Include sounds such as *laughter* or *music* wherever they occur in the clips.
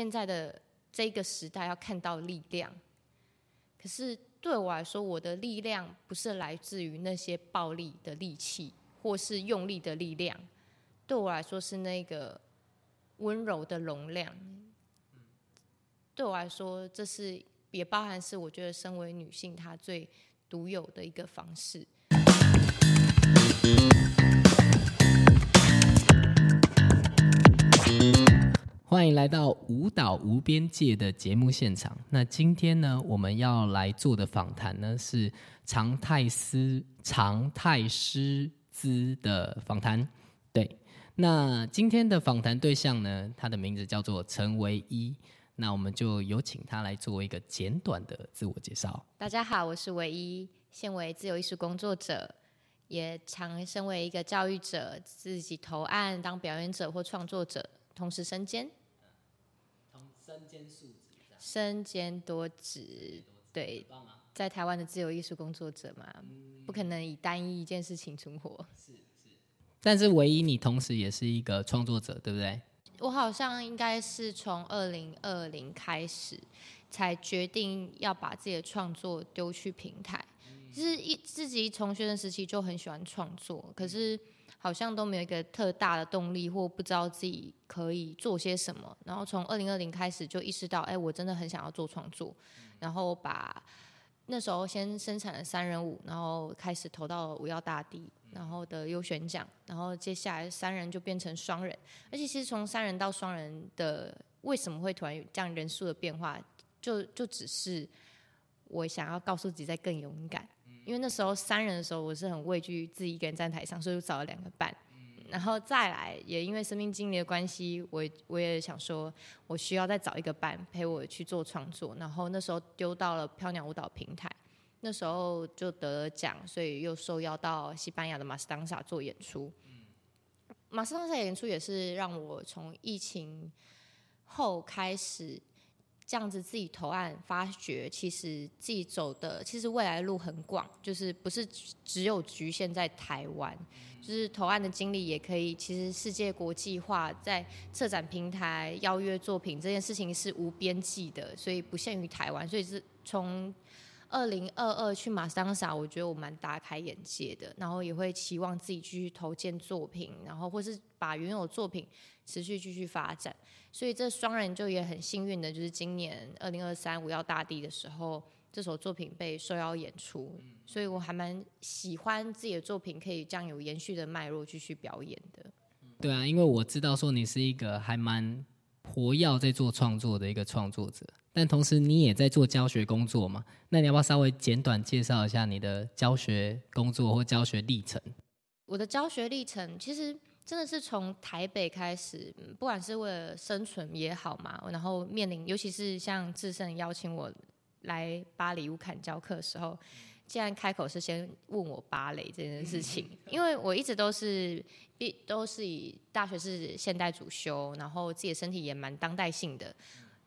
现在的这个时代要看到力量。可是对我来说，我的力量不是来自于那些暴力的利器，或是用力的力量。对我来说，是那个温柔的容量。对我来说，这是也包含是我觉得身为女性她最独有的一个方式。欢迎来到舞蹈无边界的节目现场。那今天呢，我们要来做的访谈呢是常泰斯常泰师资的访谈。对，那今天的访谈对象呢，他的名字叫做陈唯一。那我们就有请他来做一个简短的自我介绍。大家好，我是唯一，现为自由艺术工作者，也常身为一个教育者，自己投案当表演者或创作者，同时身兼。身兼数职，身兼多职，对，在台湾的自由艺术工作者嘛，不可能以单一一件事情存活。是是，但是唯一你同时也是一个创作者，对不对？我好像应该是从二零二零开始，才决定要把自己的创作丢去平台。就是一自己从学生时期就很喜欢创作，可是。好像都没有一个特大的动力，或不知道自己可以做些什么。然后从二零二零开始就意识到，哎，我真的很想要做创作。然后把那时候先生产了三人舞，然后开始投到舞耀大地，然后的优选奖。然后接下来三人就变成双人，而且其实从三人到双人的为什么会突然有这样人数的变化，就就只是我想要告诉自己在更勇敢。因为那时候三人的时候，我是很畏惧自己一个人站台上，所以就找了两个伴。然后再来，也因为生命经历的关系，我我也想说，我需要再找一个伴陪我去做创作。然后那时候丢到了飘鸟舞蹈平台，那时候就得了奖，所以又受邀到西班牙的马斯当萨做演出。马斯当萨演出也是让我从疫情后开始。这样子自己投案，发觉其实自己走的其实未来路很广，就是不是只有局限在台湾，就是投案的经历也可以，其实世界国际化，在策展平台邀约作品这件事情是无边际的，所以不限于台湾，所以是从二零二二去马桑萨，我觉得我蛮大开眼界的，然后也会期望自己继续投件作品，然后或是把原有作品持续继续发展。所以这双人就也很幸运的，就是今年二零二三五幺大地的时候，这首作品被受邀演出。所以我还蛮喜欢自己的作品可以这样有延续的脉络继续表演的。对啊，因为我知道说你是一个还蛮活跃在做创作的一个创作者，但同时你也在做教学工作嘛。那你要不要稍微简短介绍一下你的教学工作或教学历程？我的教学历程其实。真的是从台北开始，不管是为了生存也好嘛，然后面临，尤其是像智胜邀请我来巴黎乌坎教课的时候，竟然开口是先问我芭蕾这件事情，*laughs* 因为我一直都是必都是以大学是现代主修，然后自己的身体也蛮当代性的，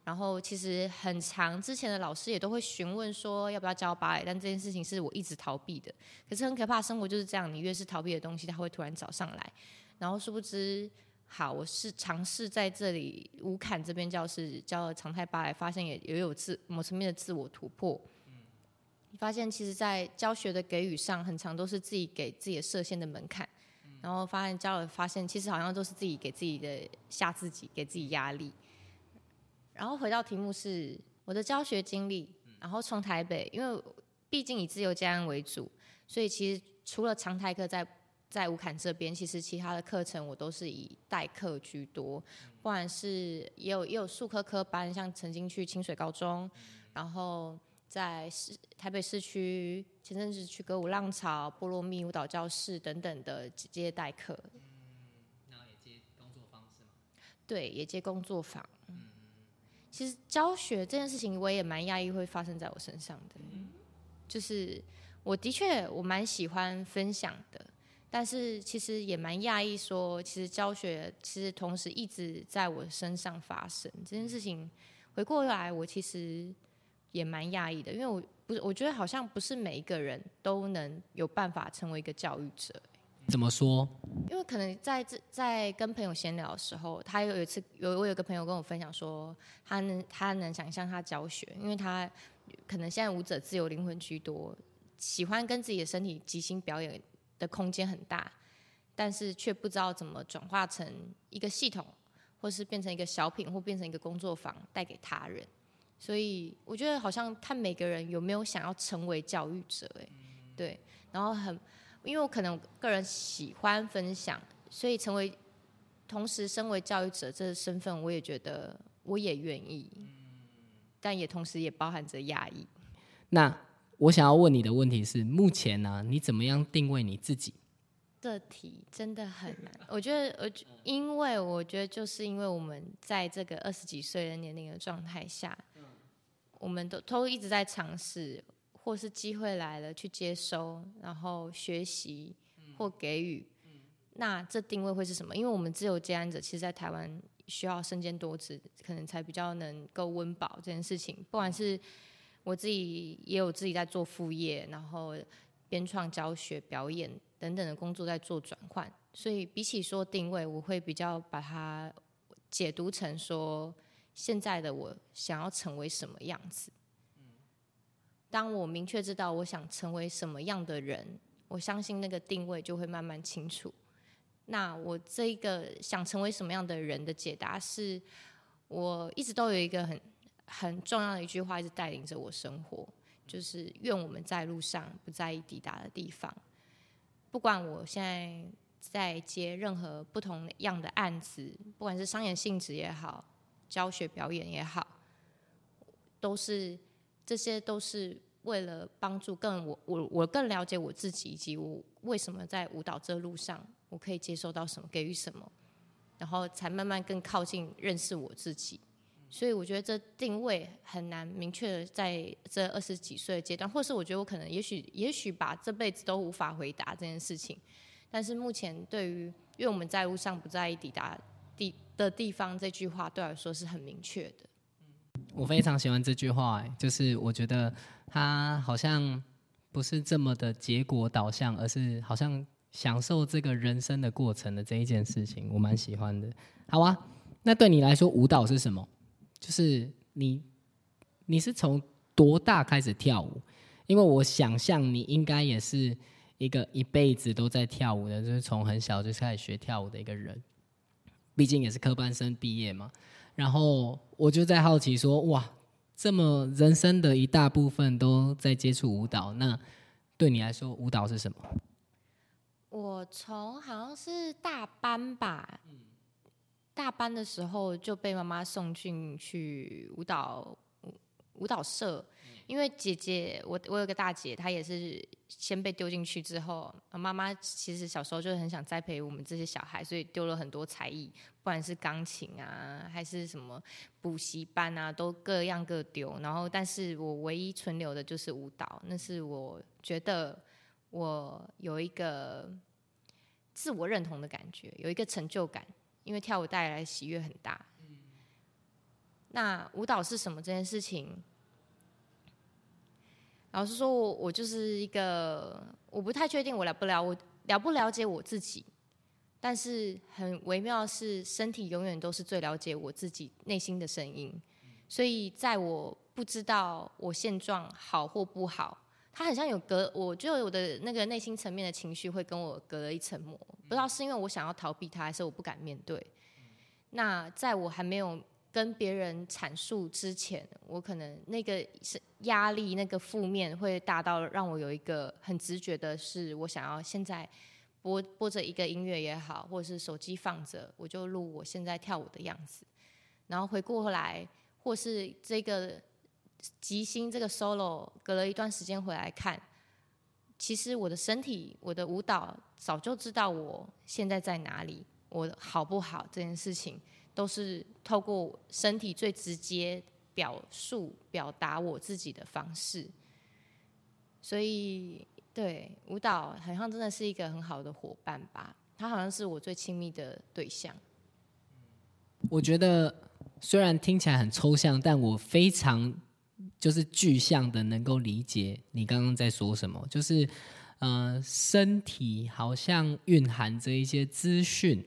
然后其实很长之前的老师也都会询问说要不要教芭蕾，但这件事情是我一直逃避的。可是很可怕，生活就是这样，你越是逃避的东西，它会突然找上来。然后殊不知，好，我是尝试在这里乌坎这边教室教了常态八来，发现也也有自某层面的自我突破。嗯，发现其实，在教学的给予上，很长都是自己给自己的设限的门槛。然后发现教了，发现其实好像都是自己给自己的吓自己，给自己压力。然后回到题目是我的教学经历，然后从台北，因为毕竟以自由家为主，所以其实除了常态课在。在乌坎这边，其实其他的课程我都是以代课居多，不管是也有也有数科科班，像曾经去清水高中，然后在市台北市区前阵子去歌舞浪潮、波罗蜜舞蹈教室等等的接代课。嗯，然后也接工作坊是吗？对，也接工作坊。嗯其实教学这件事情，我也蛮讶异会发生在我身上的，就是我的确我蛮喜欢分享的。但是其实也蛮讶异，说其实教学其实同时一直在我身上发生这件事情。回过来，我其实也蛮讶异的，因为我不是我觉得好像不是每一个人都能有办法成为一个教育者。怎么说？因为可能在这在跟朋友闲聊的时候，他有一次有我有个朋友跟我分享说，他能他能想象他教学，因为他可能现在舞者自由灵魂居多，喜欢跟自己的身体即兴表演的空间很大，但是却不知道怎么转化成一个系统，或是变成一个小品，或变成一个工作坊带给他人。所以我觉得好像看每个人有没有想要成为教育者，哎，对，然后很。因为我可能个人喜欢分享，所以成为同时身为教育者这个身份，我也觉得我也愿意，但也同时也包含着压抑。那我想要问你的问题是：目前呢，你怎么样定位你自己？这题真的很难。我觉得，我因为我觉得，就是因为我们在这个二十几岁的年龄的状态下，我们都都一直在尝试。或是机会来了，去接收，然后学习或给予，那这定位会是什么？因为我们自由接案者，其实，在台湾需要身兼多职，可能才比较能够温饱这件事情。不管是我自己也有自己在做副业，然后编创、教学、表演等等的工作在做转换，所以比起说定位，我会比较把它解读成说，现在的我想要成为什么样子。当我明确知道我想成为什么样的人，我相信那个定位就会慢慢清楚。那我这个想成为什么样的人的解答是，我一直都有一个很很重要的一句话，一直带领着我生活，就是愿我们在路上不在意抵达的地方。不管我现在在接任何不同样的案子，不管是商业性质也好，教学表演也好，都是。这些都是为了帮助更我我我更了解我自己，以及我为什么在舞蹈这路上我可以接受到什么，给予什么，然后才慢慢更靠近认识我自己。所以我觉得这定位很难明确在这二十几岁的阶段，或是我觉得我可能也许也许把这辈子都无法回答这件事情。但是目前对于因为我们在路上不在意抵达地的地方这句话，对我来说是很明确的。我非常喜欢这句话，就是我觉得他好像不是这么的结果导向，而是好像享受这个人生的过程的这一件事情，我蛮喜欢的。好啊，那对你来说，舞蹈是什么？就是你你是从多大开始跳舞？因为我想象你应该也是一个一辈子都在跳舞的，就是从很小就开始学跳舞的一个人，毕竟也是科班生毕业嘛。然后我就在好奇说，哇，这么人生的一大部分都在接触舞蹈，那对你来说，舞蹈是什么？我从好像是大班吧，大班的时候就被妈妈送进去舞蹈舞蹈社。因为姐姐，我我有个大姐，她也是先被丢进去之后，妈妈其实小时候就很想栽培我们这些小孩，所以丢了很多才艺，不管是钢琴啊，还是什么补习班啊，都各样各丢。然后，但是我唯一存留的就是舞蹈，那是我觉得我有一个自我认同的感觉，有一个成就感，因为跳舞带来喜悦很大。那舞蹈是什么这件事情？老实说，我我就是一个，我不太确定我了不了我了不了解我自己，但是很微妙是，身体永远都是最了解我自己内心的声音，所以在我不知道我现状好或不好，它很像有隔，我就我的那个内心层面的情绪会跟我隔了一层膜，不知道是因为我想要逃避他，还是我不敢面对。那在我还没有。跟别人阐述之前，我可能那个是压力，那个负面会大到让我有一个很直觉的，是我想要现在播播着一个音乐也好，或者是手机放着，我就录我现在跳舞的样子，然后回过来，或是这个吉星这个 solo，隔了一段时间回来看，其实我的身体，我的舞蹈早就知道我现在在哪里，我好不好这件事情。都是透过身体最直接表述、表达我自己的方式，所以对舞蹈好像真的是一个很好的伙伴吧。他好像是我最亲密的对象。我觉得虽然听起来很抽象，但我非常就是具象的能够理解你刚刚在说什么。就是呃，身体好像蕴含着一些资讯，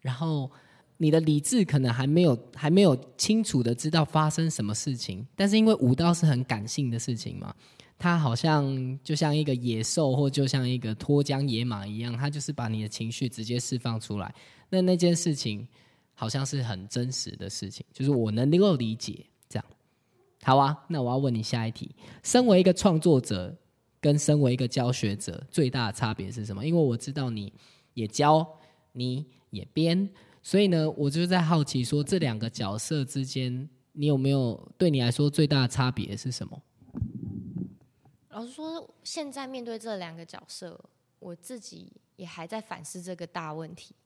然后你的理智可能还没有还没有清楚的知道发生什么事情，但是因为武道是很感性的事情嘛，它好像就像一个野兽或就像一个脱缰野马一样，它就是把你的情绪直接释放出来。那那件事情好像是很真实的事情，就是我能够理解。好啊，那我要问你下一题：身为一个创作者。跟身为一个教学者最大的差别是什么？因为我知道你也教，你也编，所以呢，我就在好奇说，这两个角色之间，你有没有对你来说最大的差别是什么？老实说，现在面对这两个角色，我自己也还在反思这个大问题。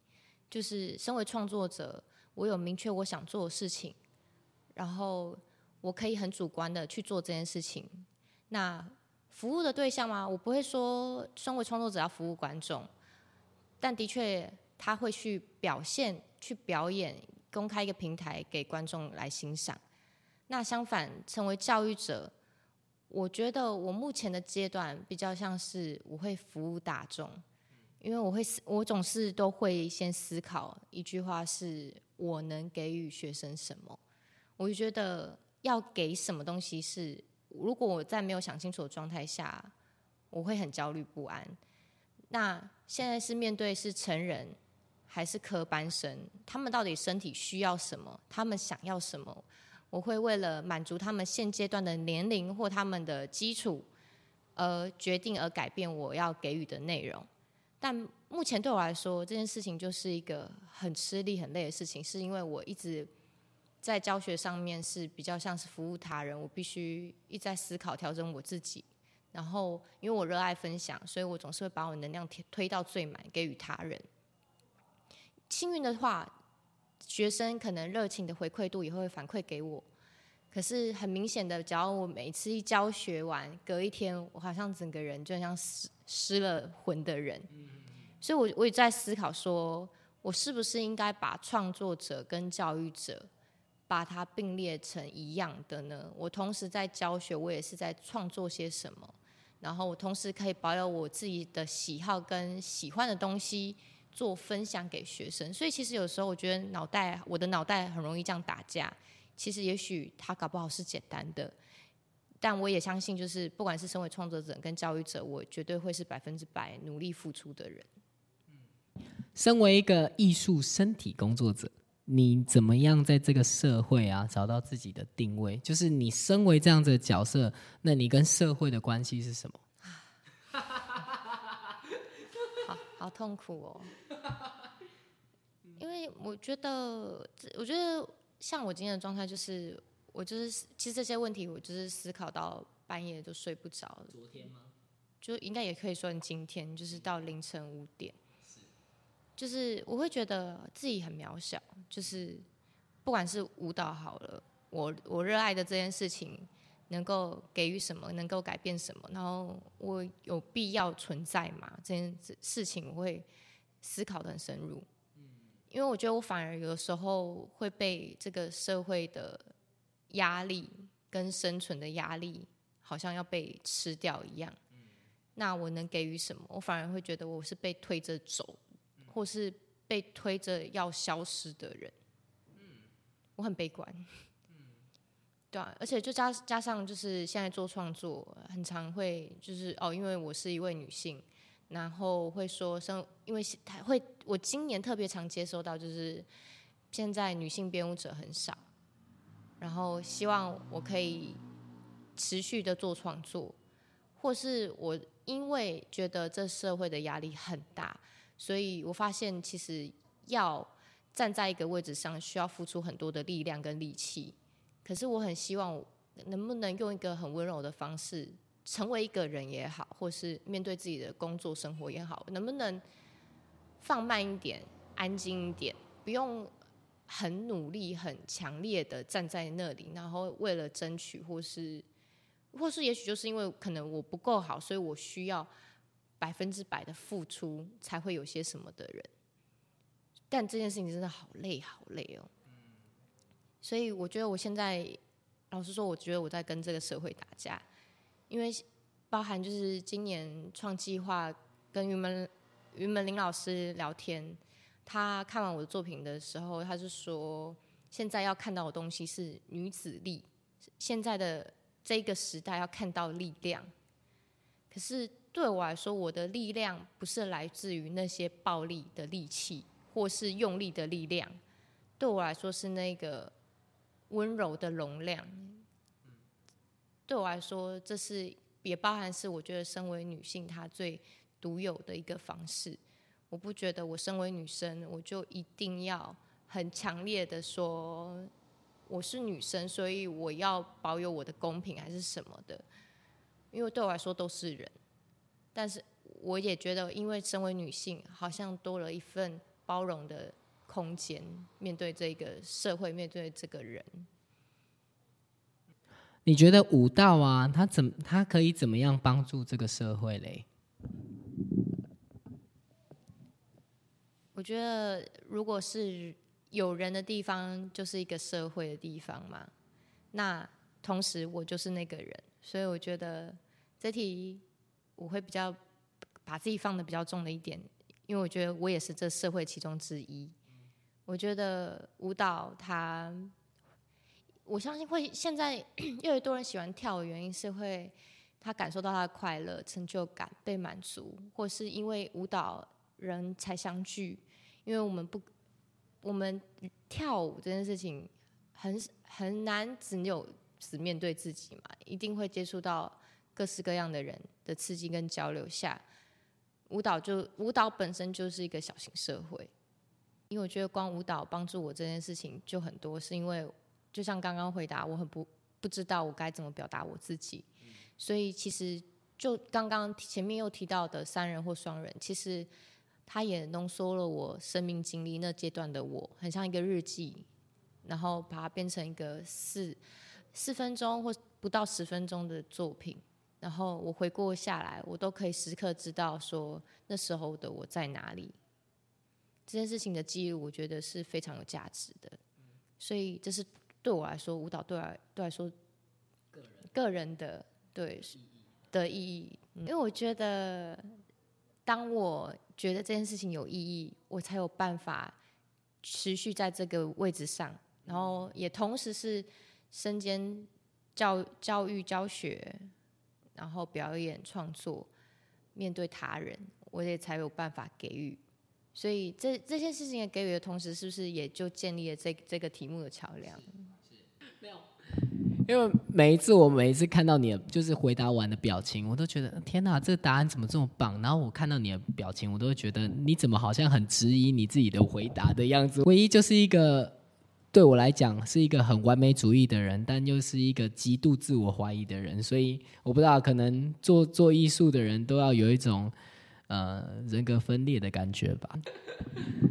就是身为创作者，我有明确我想做的事情，然后我可以很主观的去做这件事情。那服务的对象吗？我不会说身为创作者要服务观众，但的确他会去表现、去表演、公开一个平台给观众来欣赏。那相反，成为教育者，我觉得我目前的阶段比较像是我会服务大众，因为我会我总是都会先思考一句话：是我能给予学生什么？我就觉得要给什么东西是。如果我在没有想清楚的状态下，我会很焦虑不安。那现在是面对是成人还是科班生，他们到底身体需要什么？他们想要什么？我会为了满足他们现阶段的年龄或他们的基础，而决定而改变我要给予的内容。但目前对我来说，这件事情就是一个很吃力、很累的事情，是因为我一直。在教学上面是比较像是服务他人，我必须一再思考调整我自己。然后，因为我热爱分享，所以我总是会把我能量推推到最满，给予他人。幸运的话，学生可能热情的回馈度也会反馈给我。可是很明显的，只要我每次一教学完，隔一天，我好像整个人就像失失了魂的人。所以我我也在思考，说我是不是应该把创作者跟教育者。把它并列成一样的呢？我同时在教学，我也是在创作些什么。然后我同时可以保有我自己的喜好跟喜欢的东西做分享给学生。所以其实有时候我觉得脑袋，我的脑袋很容易这样打架。其实也许他搞不好是简单的，但我也相信，就是不管是身为创作者跟教育者，我绝对会是百分之百努力付出的人。身为一个艺术身体工作者。你怎么样在这个社会啊找到自己的定位？就是你身为这样子的角色，那你跟社会的关系是什么？*laughs* 好好痛苦哦。因为我觉得，我觉得像我今天的状态，就是我就是其实这些问题，我就是思考到半夜都睡不着。昨天吗？就应该也可以说今天，就是到凌晨五点。就是我会觉得自己很渺小，就是不管是舞蹈好了，我我热爱的这件事情能够给予什么，能够改变什么，然后我有必要存在吗？这件事情我会思考的很深入，因为我觉得我反而有的时候会被这个社会的压力跟生存的压力好像要被吃掉一样，那我能给予什么？我反而会觉得我是被推着走。或是被推着要消失的人，嗯我很悲观，*laughs* 对啊，而且就加加上就是现在做创作，很常会就是哦，因为我是一位女性，然后会说生，因为他会我今年特别常接收到，就是现在女性编舞者很少，然后希望我可以持续的做创作，或是我因为觉得这社会的压力很大。所以我发现，其实要站在一个位置上，需要付出很多的力量跟力气。可是我很希望，能不能用一个很温柔的方式，成为一个人也好，或是面对自己的工作生活也好，能不能放慢一点，安静一点，不用很努力、很强烈的站在那里，然后为了争取，或是，或是也许就是因为可能我不够好，所以我需要。百分之百的付出才会有些什么的人，但这件事情真的好累，好累哦。所以我觉得我现在，老实说，我觉得我在跟这个社会打架，因为包含就是今年创计划跟云门云门林老师聊天，他看完我的作品的时候，他是说现在要看到的东西是女子力，现在的这个时代要看到力量。可是对我来说，我的力量不是来自于那些暴力的利器，或是用力的力量，对我来说是那个温柔的容量。对我来说，这是也包含是我觉得身为女性她最独有的一个方式。我不觉得我身为女生，我就一定要很强烈的说我是女生，所以我要保有我的公平还是什么的。因为对我来说都是人，但是我也觉得，因为身为女性，好像多了一份包容的空间，面对这个社会，面对这个人。你觉得舞道啊，它怎它可以怎么样帮助这个社会嘞？我觉得，如果是有人的地方，就是一个社会的地方嘛。那同时，我就是那个人。所以我觉得这题我会比较把自己放的比较重的一点，因为我觉得我也是这社会其中之一。我觉得舞蹈它，我相信会现在 *clears throat* 越来越多人喜欢跳的原因是会他感受到他的快乐、成就感被满足，或是因为舞蹈人才相聚。因为我们不，我们跳舞这件事情很很难只有。只面对自己嘛，一定会接触到各式各样的人的刺激跟交流下，舞蹈就舞蹈本身就是一个小型社会，因为我觉得光舞蹈帮助我这件事情就很多，是因为就像刚刚回答，我很不不知道我该怎么表达我自己，所以其实就刚刚前面又提到的三人或双人，其实它也浓缩了我生命经历那阶段的我，很像一个日记，然后把它变成一个四。四分钟或不到十分钟的作品，然后我回过下来，我都可以时刻知道说那时候的我在哪里。这件事情的记录，我觉得是非常有价值的。所以这是对我来说，舞蹈对我对来说个人个人的对的意义。因为我觉得，当我觉得这件事情有意义，我才有办法持续在这个位置上，然后也同时是。身兼教教育教学，然后表演创作，面对他人，我也才有办法给予。所以这这些事情的给予的同时，是不是也就建立了这这个题目的桥梁？没有，因为每一次我每一次看到你就是回答完的表情，我都觉得天哪，这个答案怎么这么棒？然后我看到你的表情，我都会觉得你怎么好像很质疑你自己的回答的样子。唯一就是一个。对我来讲是一个很完美主义的人，但又是一个极度自我怀疑的人，所以我不知道，可能做做艺术的人都要有一种呃人格分裂的感觉吧。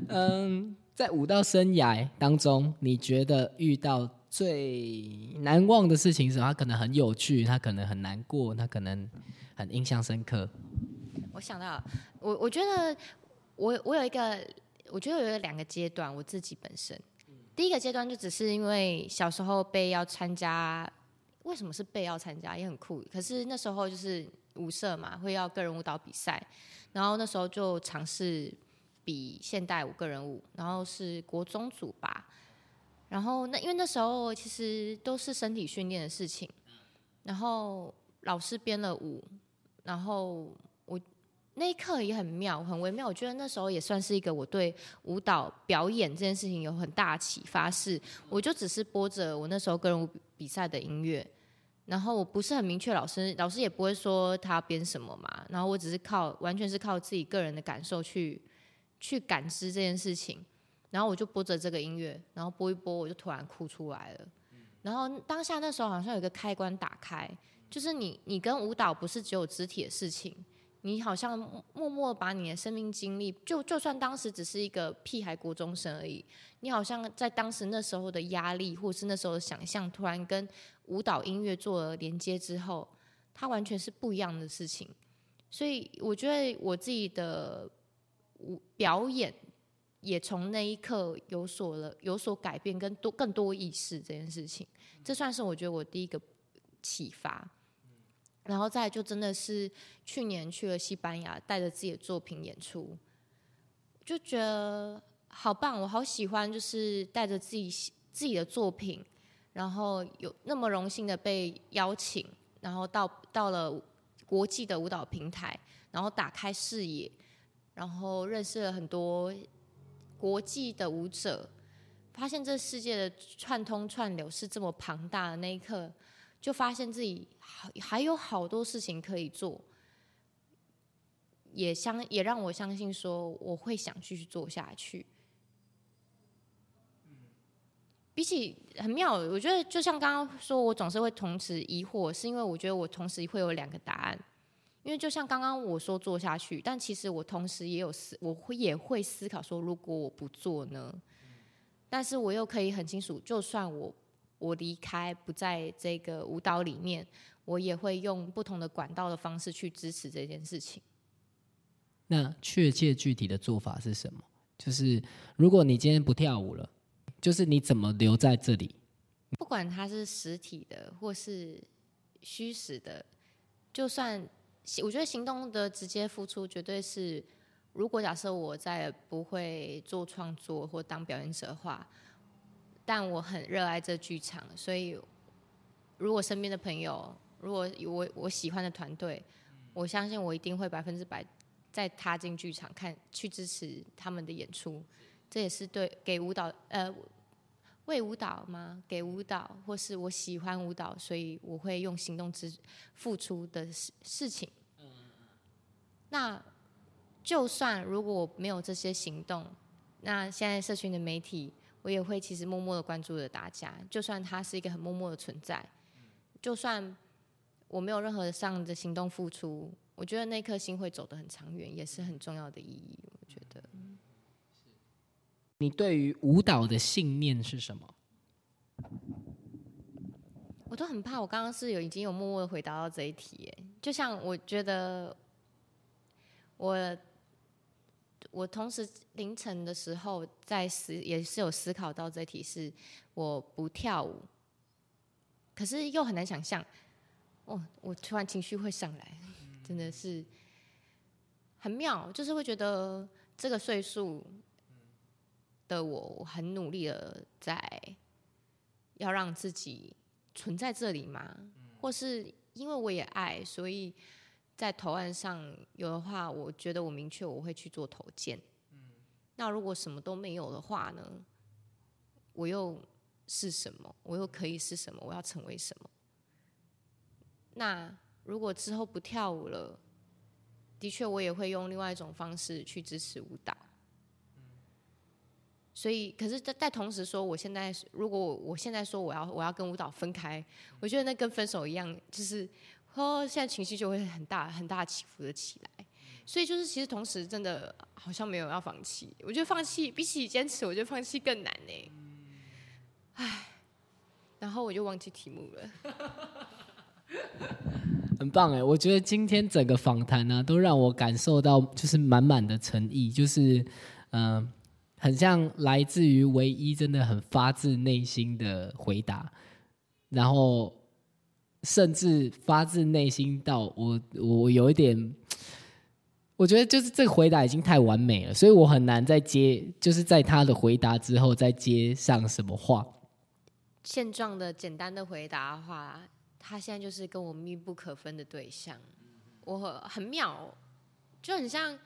嗯，在舞蹈生涯当中，你觉得遇到最难忘的事情是什么？他可能很有趣，他可能很难过，他可能很印象深刻。我想到，我我觉得我我有一个，我觉得有两个阶段，我自己本身。第一个阶段就只是因为小时候被要参加，为什么是被要参加也很酷。可是那时候就是舞社嘛，会要个人舞蹈比赛，然后那时候就尝试比现代舞个人舞，然后是国中组吧。然后那因为那时候其实都是身体训练的事情，然后老师编了舞，然后。那一刻也很妙，很微妙。我觉得那时候也算是一个我对舞蹈表演这件事情有很大启发。是，我就只是播着我那时候个人舞比赛的音乐，然后我不是很明确，老师老师也不会说他编什么嘛。然后我只是靠完全是靠自己个人的感受去去感知这件事情。然后我就播着这个音乐，然后播一播，我就突然哭出来了。然后当下那时候好像有一个开关打开，就是你你跟舞蹈不是只有肢体的事情。你好像默默把你的生命经历，就就算当时只是一个屁孩国中生而已，你好像在当时那时候的压力，或是那时候的想象，突然跟舞蹈音乐做了连接之后，它完全是不一样的事情。所以我觉得我自己的舞表演也从那一刻有所了有所改变，跟多更多意识这件事情，这算是我觉得我第一个启发。然后再就真的是去年去了西班牙，带着自己的作品演出，就觉得好棒，我好喜欢，就是带着自己自己的作品，然后有那么荣幸的被邀请，然后到到了国际的舞蹈平台，然后打开视野，然后认识了很多国际的舞者。发现这世界的串通串流是这么庞大的那一刻，就发现自己还还有好多事情可以做，也相也让我相信说我会想继续做下去。比起很妙，我觉得就像刚刚说，我总是会同时疑惑，是因为我觉得我同时会有两个答案。因为就像刚刚我说做下去，但其实我同时也有思，我会也会思考说，如果我不做呢？但是我又可以很清楚，就算我我离开不在这个舞蹈里面，我也会用不同的管道的方式去支持这件事情。那确切具体的做法是什么？就是如果你今天不跳舞了，就是你怎么留在这里？不管它是实体的或是虚实的，就算我觉得行动的直接付出绝对是。如果假设我再不会做创作或当表演者的话，但我很热爱这剧场，所以如果身边的朋友，如果我我喜欢的团队，我相信我一定会百分之百再踏进剧场看去支持他们的演出。这也是对给舞蹈呃为舞蹈吗？给舞蹈或是我喜欢舞蹈，所以我会用行动支付出的事事情。那。就算如果我没有这些行动，那现在社群的媒体，我也会其实默默的关注着大家。就算它是一个很默默的存在，就算我没有任何上的行动付出，我觉得那颗心会走得很长远，也是很重要的意义。我觉得，你对于舞蹈的信念是什么？我都很怕，我刚刚是有已经有默默的回答到这一题。就像我觉得我。我同时凌晨的时候在思，也是有思考到这题，是我不跳舞，可是又很难想象，哦，我突然情绪会上来，真的是很妙，就是会觉得这个岁数的我很努力的在要让自己存在这里嘛，或是因为我也爱，所以。在投案上有的话，我觉得我明确我会去做投件。嗯，那如果什么都没有的话呢？我又是什么？我又可以是什么？我要成为什么？那如果之后不跳舞了，的确我也会用另外一种方式去支持舞蹈。所以，可是，在在同时说，我现在如果我现在说我要我要跟舞蹈分开，我觉得那跟分手一样，就是。哦，现在情绪就会很大很大起伏的起来，所以就是其实同时真的好像没有要放弃。我觉得放弃比起坚持，我觉得放弃更难呢。唉，然后我就忘记题目了。*laughs* 很棒哎，我觉得今天整个访谈呢，都让我感受到就是满满的诚意，就是嗯，很像来自于唯一真的很发自内心的回答，然后。甚至发自内心到我，我有一点，我觉得就是这个回答已经太完美了，所以我很难再接，就是在他的回答之后再接上什么话。现状的简单的回答的话，他现在就是跟我密不可分的对象，我很妙，就很像，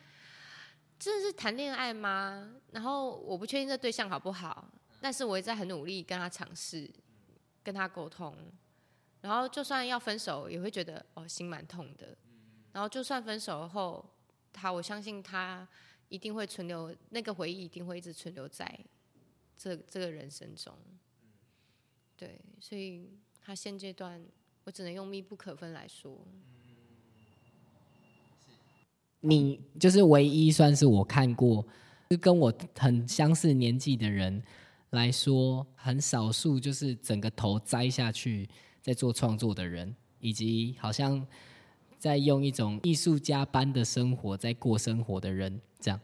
真的是谈恋爱吗？然后我不确定这对象好不好，但是我也在很努力跟他尝试，跟他沟通。然后就算要分手，也会觉得哦心蛮痛的。然后就算分手后，他我相信他一定会存留那个回忆，一定会一直存留在这这个人生中。对，所以他现阶段我只能用密不可分来说。你就是唯一算是我看过，就跟我很相似年纪的人来说，很少数就是整个头栽下去。在做创作的人，以及好像在用一种艺术家般的生活在过生活的人，这样，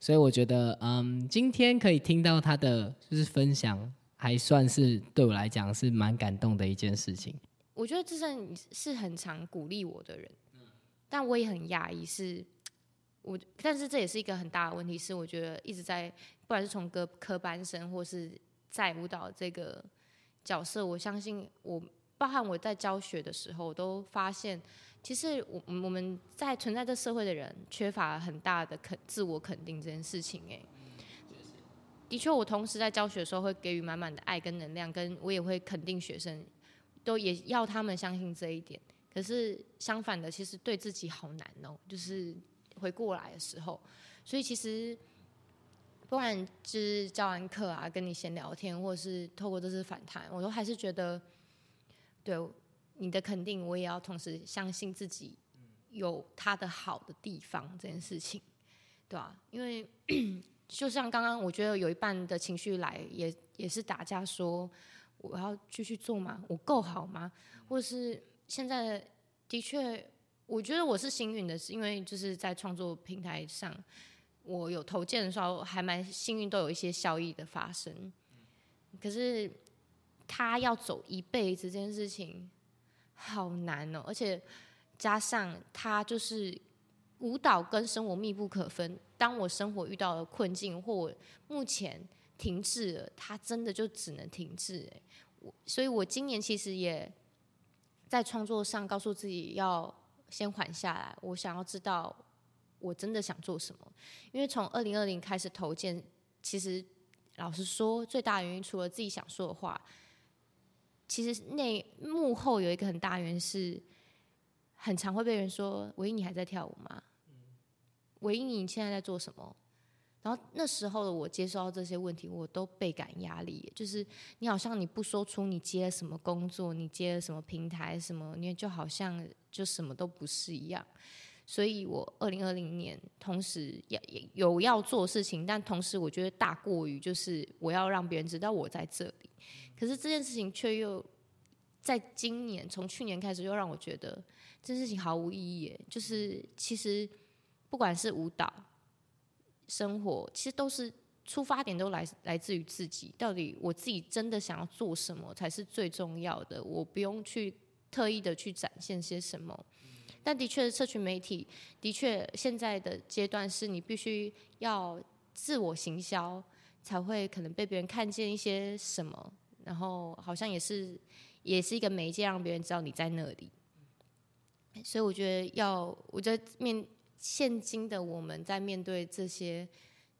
所以我觉得，嗯，今天可以听到他的就是分享，还算是对我来讲是蛮感动的一件事情。我觉得自身是很常鼓励我的人，但我也很讶异，是我，但是这也是一个很大的问题，是我觉得一直在，不管是从科科班生，或是在舞蹈这个角色，我相信我，包含我在教学的时候，我都发现，其实我我们在存在这社会的人，缺乏很大的肯自我肯定这件事情，哎。的确，我同时在教学的时候会给予满满的爱跟能量，跟我也会肯定学生，都也要他们相信这一点。可是相反的，其实对自己好难哦。就是回过来的时候，所以其实不管就是教完课啊，跟你闲聊天，或者是透过这次反弹，我都还是觉得，对你的肯定，我也要同时相信自己有他的好的地方这件事情，对吧？因为。*clears throat* 就像刚刚，我觉得有一半的情绪来，也也是打架，说我要继续做吗？我够好吗？或者是现在的确，我觉得我是幸运的，是因为就是在创作平台上，我有投件的时候，还蛮幸运，都有一些效益的发生。可是他要走一辈子这件事情，好难哦，而且加上他就是舞蹈跟生活密不可分。当我生活遇到了困境，或我目前停滞了，它真的就只能停滞。我，所以我今年其实也在创作上告诉自己要先缓下来。我想要知道我真的想做什么，因为从二零二零开始投件，其实老实说，最大原因除了自己想说的话，其实那幕后有一个很大原因是，很常会被人说：“唯一你还在跳舞吗？”唯一你现在在做什么？然后那时候的我接受到这些问题，我都倍感压力。就是你好像你不说出你接了什么工作，你接了什么平台，什么你就好像就什么都不是一样。所以我二零二零年同时要有要做事情，但同时我觉得大过于就是我要让别人知道我在这里。可是这件事情却又在今年从去年开始又让我觉得这件事情毫无意义。就是其实。不管是舞蹈、生活，其实都是出发点都来来自于自己。到底我自己真的想要做什么才是最重要的？我不用去特意的去展现些什么。但的确，社群媒体的确现在的阶段是你必须要自我行销，才会可能被别人看见一些什么，然后好像也是也是一个媒介，让别人知道你在那里。所以我觉得要，我觉得面。现今的我们在面对这些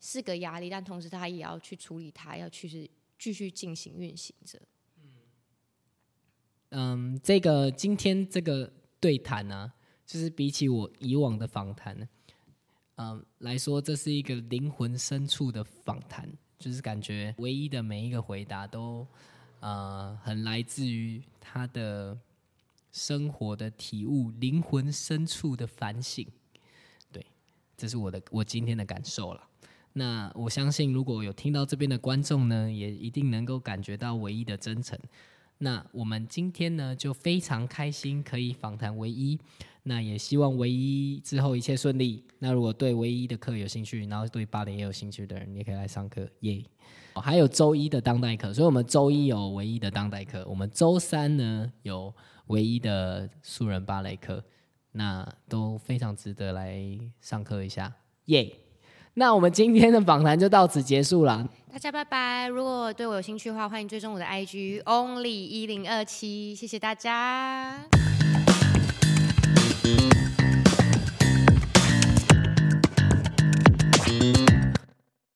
是个压力，但同时他也要去处理它，要去是继续进行运行着。嗯，这个今天这个对谈呢，就是比起我以往的访谈，嗯来说，这是一个灵魂深处的访谈，就是感觉唯一的每一个回答都呃很来自于他的生活的体悟，灵魂深处的反省。对这是我的我今天的感受了。那我相信，如果有听到这边的观众呢，也一定能够感觉到唯一的真诚。那我们今天呢，就非常开心可以访谈唯一。那也希望唯一之后一切顺利。那如果对唯一的课有兴趣，然后对八零也有兴趣的人，也可以来上课耶。还有周一的当代课，所以我们周一有唯一的当代课，我们周三呢有唯一的素人芭蕾课。那都非常值得来上课一下，耶！那我们今天的访谈就到此结束了，大家拜拜。如果对我有兴趣的话，欢迎追踪我的 IG Only 一零二七，谢谢大家。